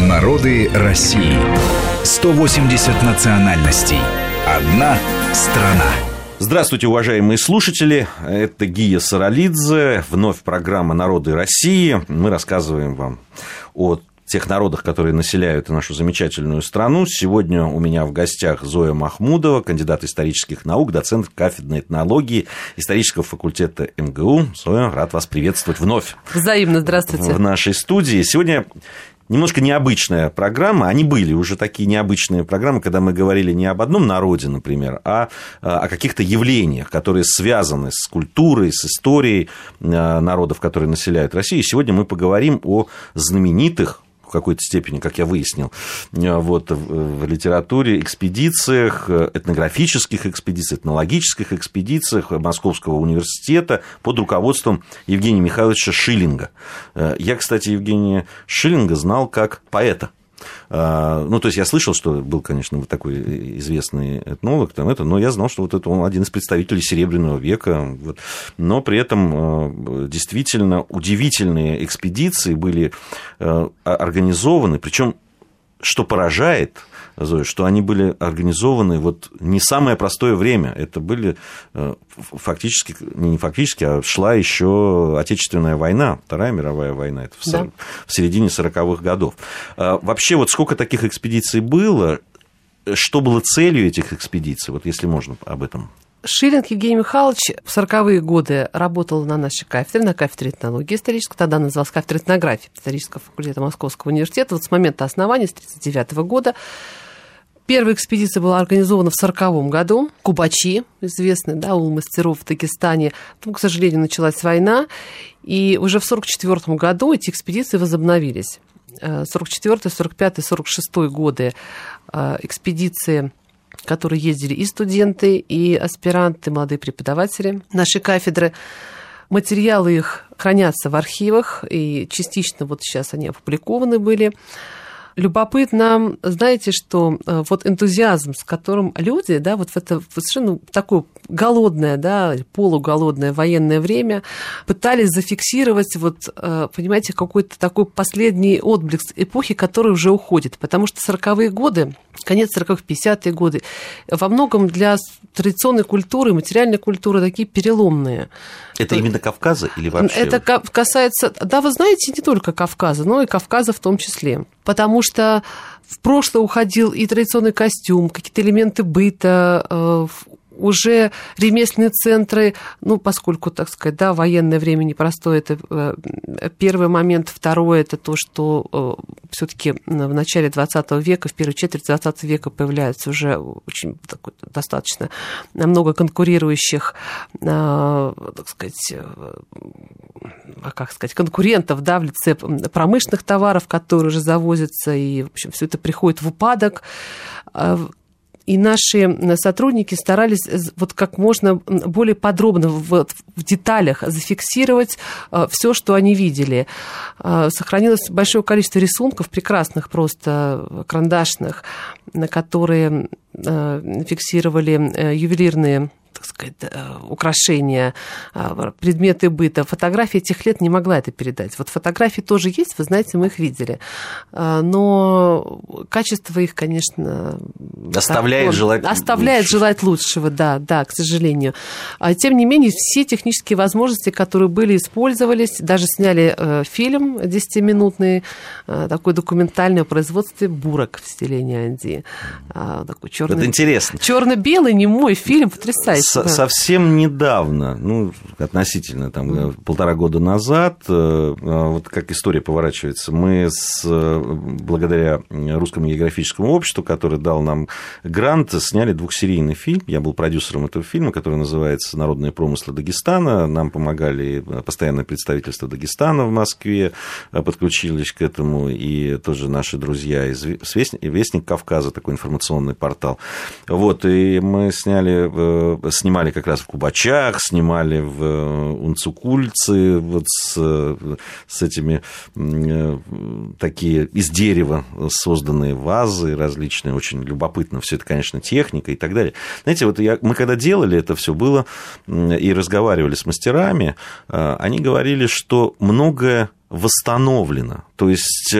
Народы России. 180 национальностей. Одна страна. Здравствуйте, уважаемые слушатели. Это Гия Саралидзе. Вновь программа «Народы России». Мы рассказываем вам о тех народах, которые населяют нашу замечательную страну. Сегодня у меня в гостях Зоя Махмудова, кандидат исторических наук, доцент кафедры этнологии исторического факультета МГУ. Зоя, рад вас приветствовать вновь. Взаимно, здравствуйте. В нашей студии. Сегодня немножко необычная программа. Они были уже такие необычные программы, когда мы говорили не об одном народе, например, а о каких-то явлениях, которые связаны с культурой, с историей э, народов, которые населяют Россию. Сегодня мы поговорим о знаменитых какой-то степени, как я выяснил, э, вот, в литературе, экспедициях, э, этнографических экспедициях, этнологических экспедициях Московского университета под руководством Евгения Михайловича Шиллинга. Э, я, кстати, Евгения Шиллинга знал как поэта. А, ну, то есть я слышал, что был, конечно, вот такой известный этнолог, там это, но я знал, что вот это он один из представителей Серебряного века. Вот. Но при этом а, действительно удивительные экспедиции были а, организованы, причем, что поражает – Зоя, что они были организованы вот не самое простое время. Это были э, фактически, не фактически, а шла еще Отечественная война, Вторая мировая война, это в, да. в середине 40-х годов. А вообще, вот сколько таких экспедиций было, что было целью этих экспедиций, вот если можно об этом Шиллинг Евгений Михайлович в 40-е годы работал на нашей кафедре, на кафедре этнологии исторической, тогда называлась кафедра этнографии исторического факультета Московского университета. Вот с момента основания, с 1939 года, Первая экспедиция была организована в 1940 году. Кубачи, известный, да, ул мастеров в Дагестане. Там, к сожалению, началась война. И уже в 1944 году эти экспедиции возобновились. 44 45 46 годы э, экспедиции которые ездили и студенты, и аспиранты, молодые преподаватели нашей кафедры. Материалы их хранятся в архивах, и частично вот сейчас они опубликованы были. Любопытно, знаете, что э, вот энтузиазм, с которым люди, да, вот в это совершенно такое голодное, да, полуголодное военное время пытались зафиксировать, вот, э, понимаете, какой-то такой последний отблик эпохи, который уже уходит. Потому что 40-е годы, конец 40-х, 50-е годы, во многом для традиционной культуры, материальной культуры такие переломные. Это именно Кавказа или вообще? Это касается, да, вы знаете, не только Кавказа, но и Кавказа в том числе. Потому что в прошлое уходил и традиционный костюм, какие-то элементы быта, э, уже ремесленные центры, ну, поскольку, так сказать, да, военное время непростое, это э, первый момент. Второе, это то, что э, все таки в начале 20 века, в первой четверти 20 века появляется уже очень такой, достаточно много конкурирующих, э, так сказать, а как сказать, конкурентов да, в лице промышленных товаров, которые уже завозятся, и, в общем, все это приходит в упадок и наши сотрудники старались вот как можно более подробно в, в деталях зафиксировать э, все, что они видели. Э, сохранилось большое количество рисунков, прекрасных просто, карандашных, на которые э, фиксировали ювелирные так сказать, э, украшения, а, предметы быта. Фотография тех лет не могла это передать. Вот фотографии тоже есть, вы знаете, мы их видели. А, но качество их, конечно... Оставляет так, желать Оставляет лучшего. желать лучшего, да, да, к сожалению. А, тем не менее, все технические возможности, которые были, использовались. Даже сняли э, фильм 10-минутный, э, такой документальный о производстве бурок в селении Анди. Такой черный, Это интересно. Черно-белый, не мой фильм, потрясающий да. совсем недавно, ну, относительно там mm. полтора года назад, э, а, вот как история поворачивается, мы с, э, благодаря Русскому географическому обществу, который дал нам грант, сняли двухсерийный фильм. Я был продюсером этого фильма, который называется «Народные промыслы Дагестана». Нам помогали постоянное представительство Дагестана в Москве, подключились к этому, и тоже наши друзья из Вестник Кавказа, такой информационный портал. Вот, и мы сняли снимали как раз в Кубачах, снимали в э, Унцукульце, вот с, с этими э, такие из дерева созданные вазы различные, очень любопытно, все это, конечно, техника и так далее. Знаете, вот я, мы когда делали это все было и разговаривали с мастерами, э, они говорили, что многое восстановлено. То есть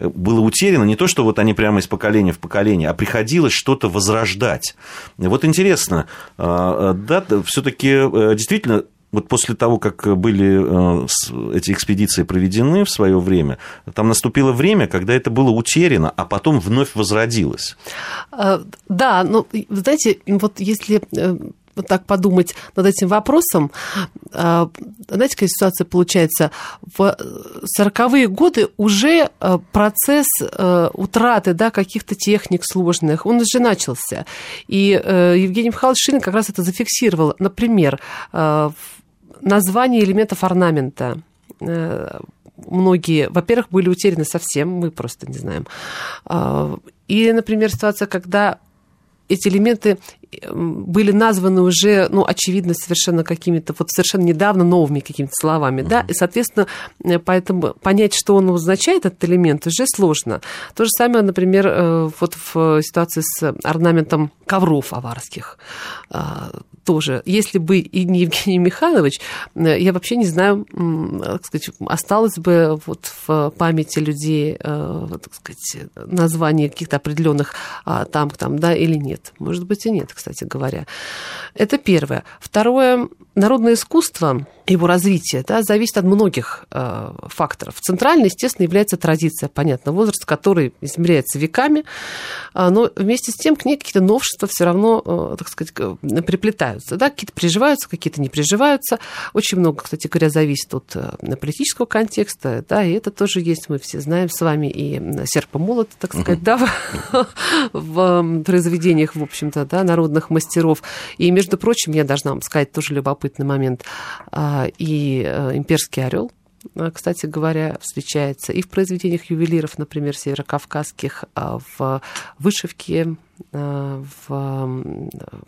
было утеряно не то, что вот они прямо из поколения в поколение, а приходилось что-то возрождать. Вот интересно, да, все-таки действительно вот после того, как были э, эти экспедиции проведены в свое время, там наступило время, когда это было утеряно, а потом вновь возродилось. Э, да, но, знаете, вот если э, вот так подумать над этим вопросом, знаете, какая ситуация получается? В 40-е годы уже процесс утраты да, каких-то техник сложных, он уже начался. И Евгений Михайлович Шин как раз это зафиксировал. Например, название элементов орнамента э, многие, во-первых, были утеряны совсем, мы просто не знаем. А, и, например, ситуация, когда эти элементы были названы уже, ну, очевидно, совершенно какими-то, вот совершенно недавно новыми какими-то словами, uh-huh. да, и, соответственно, э, поэтому понять, что он означает, этот элемент, уже сложно. То же самое, например, э, вот в ситуации с орнаментом ковров аварских а, тоже. Если бы и не Евгений Михайлович, э, я вообще не знаю, так сказать, осталось бы вот в памяти людей, так сказать, название каких-то определенных а, там, там, да, или нет. Может быть, и нет, кстати говоря. Это первое. Второе, народное искусство, его развитие, да, зависит от многих э, факторов. Центральной, естественно, является традиция, понятно, возраст, который измеряется веками, э, но вместе с тем к ней какие-то новшества все равно, э, так сказать, приплетаются. Да? Какие-то приживаются, какие-то не приживаются. Очень много, кстати говоря, зависит от э, политического контекста, да, и это тоже есть, мы все знаем с вами, и серп и молот, так сказать, да, в произведениях, в общем-то, да, народных мастеров. И, между прочим, я должна вам сказать тоже любопытный момент, а, и э, имперский орел э, кстати говоря, встречается и в произведениях ювелиров, например, северокавказских, а в вышивке в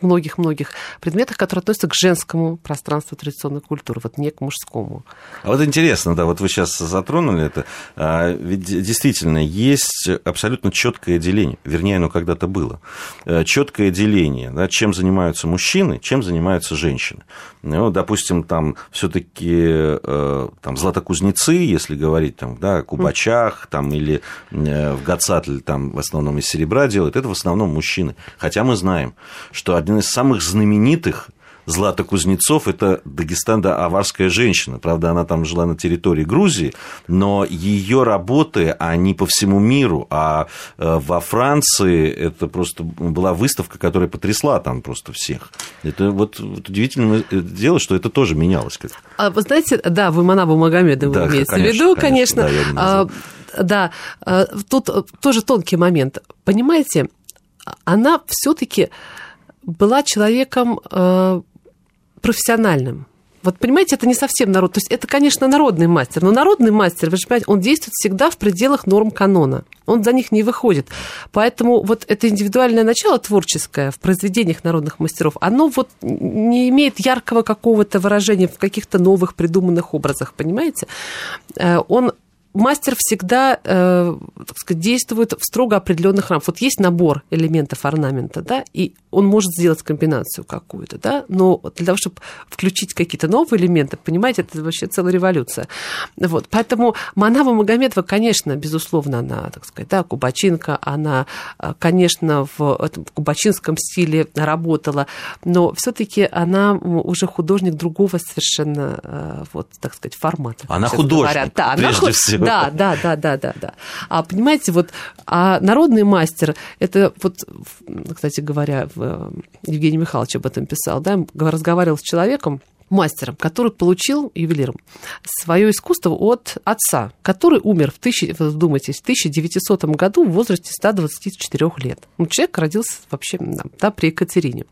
многих-многих предметах, которые относятся к женскому пространству традиционной культуры, вот не к мужскому. А вот интересно, да, вот вы сейчас затронули это, а, ведь действительно есть абсолютно четкое деление, вернее, оно когда-то было, э, четкое деление, да, чем занимаются мужчины, чем занимаются женщины. Ну, допустим, там все-таки э, там златокузнецы, если говорить там, да, о кубачах, там, или в Гацатль там в основном из серебра делают, это в основном мужчины мужчины. Хотя мы знаем, что один из самых знаменитых Злата Кузнецов – это Дагестан-аварская женщина. Правда, она там жила на территории Грузии, но ее работы, они по всему миру. А э, во Франции это просто была выставка, которая потрясла там просто всех. Это вот, вот удивительное дело, что это тоже менялось. Как а вы знаете, да, вы Манабу Магомедову да, имеете конечно, в виду, конечно. конечно. Да, а, да, а, тут тоже тонкий момент. Понимаете, она все-таки была человеком э, профессиональным. Вот понимаете, это не совсем народ. То есть это, конечно, народный мастер, но народный мастер, вы же понимаете, он действует всегда в пределах норм канона. Он за них не выходит. Поэтому вот это индивидуальное начало творческое в произведениях народных мастеров, оно вот не имеет яркого какого-то выражения в каких-то новых придуманных образах, понимаете? Э, он мастер всегда э, так сказать, действует в строго определенных рамках. Вот есть набор элементов орнамента, да, и он может сделать комбинацию какую-то, да, но для того, чтобы включить какие-то новые элементы, понимаете, это вообще целая революция. Вот, поэтому Манава Магомедова, конечно, безусловно, она, так сказать, да, кубачинка, она, э, конечно, в этом кубачинском стиле работала, но все-таки она уже художник другого совершенно, э, вот, так сказать, формата. Она художник, Да, прежде она, всего. Да, да, да, да, да, да. А понимаете, вот а народный мастер, это вот, кстати говоря, Евгений Михайлович об этом писал, да, разговаривал с человеком, мастером, который получил, ювелиром, свое искусство от отца, который умер в, тысячи, вдумайтесь, в 1900 году в возрасте 124 лет. Ну, человек родился вообще да, при Екатерине.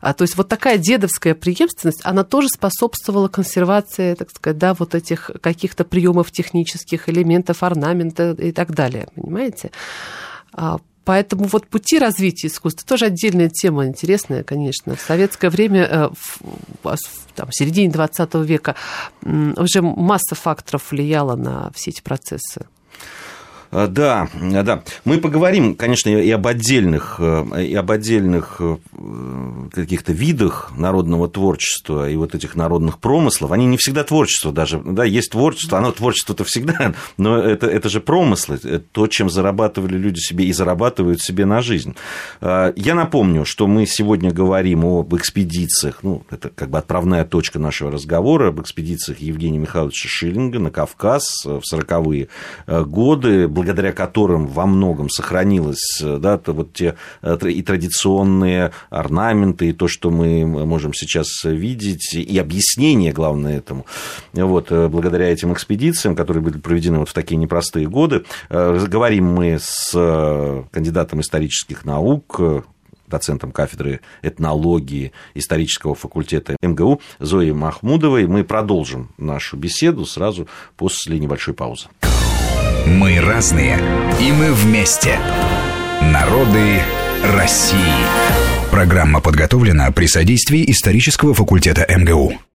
А, то есть вот такая дедовская преемственность, она тоже способствовала консервации, так сказать, да, вот этих каких-то приемов технических, элементов орнамента и так далее, понимаете? Поэтому вот пути развития искусства тоже отдельная тема интересная, конечно. В советское время, э, там, в середине 20 века, уже масса факторов влияла на все эти процессы. А, да, да. Мы поговорим, конечно, и об отдельных, э, и об отдельных э, каких-то видах народного творчества и вот этих народных промыслов. Они не всегда творчество даже. Да, есть творчество, оно творчество-то всегда, но это, это же промыслы, это то, чем зарабатывали люди себе и зарабатывают себе на жизнь. Я напомню, что мы сегодня говорим об экспедициях, ну, это как бы отправная точка нашего разговора, об экспедициях Евгения Михайловича Шиллинга на Кавказ в 40-е э, годы, благодаря которым во многом сохранилось э, да, вот те э, и традиционные орнаменты, и то, что мы можем сейчас видеть, и объяснение, главное, этому. Вот, благодаря этим экспедициям, которые были проведены вот в такие непростые годы, говорим мы с кандидатом исторических наук, доцентом кафедры этнологии исторического факультета МГУ Зоей Махмудовой. Мы продолжим нашу беседу сразу после небольшой паузы. Мы разные, и мы вместе. Народы России. Программа подготовлена при содействии исторического факультета МГУ.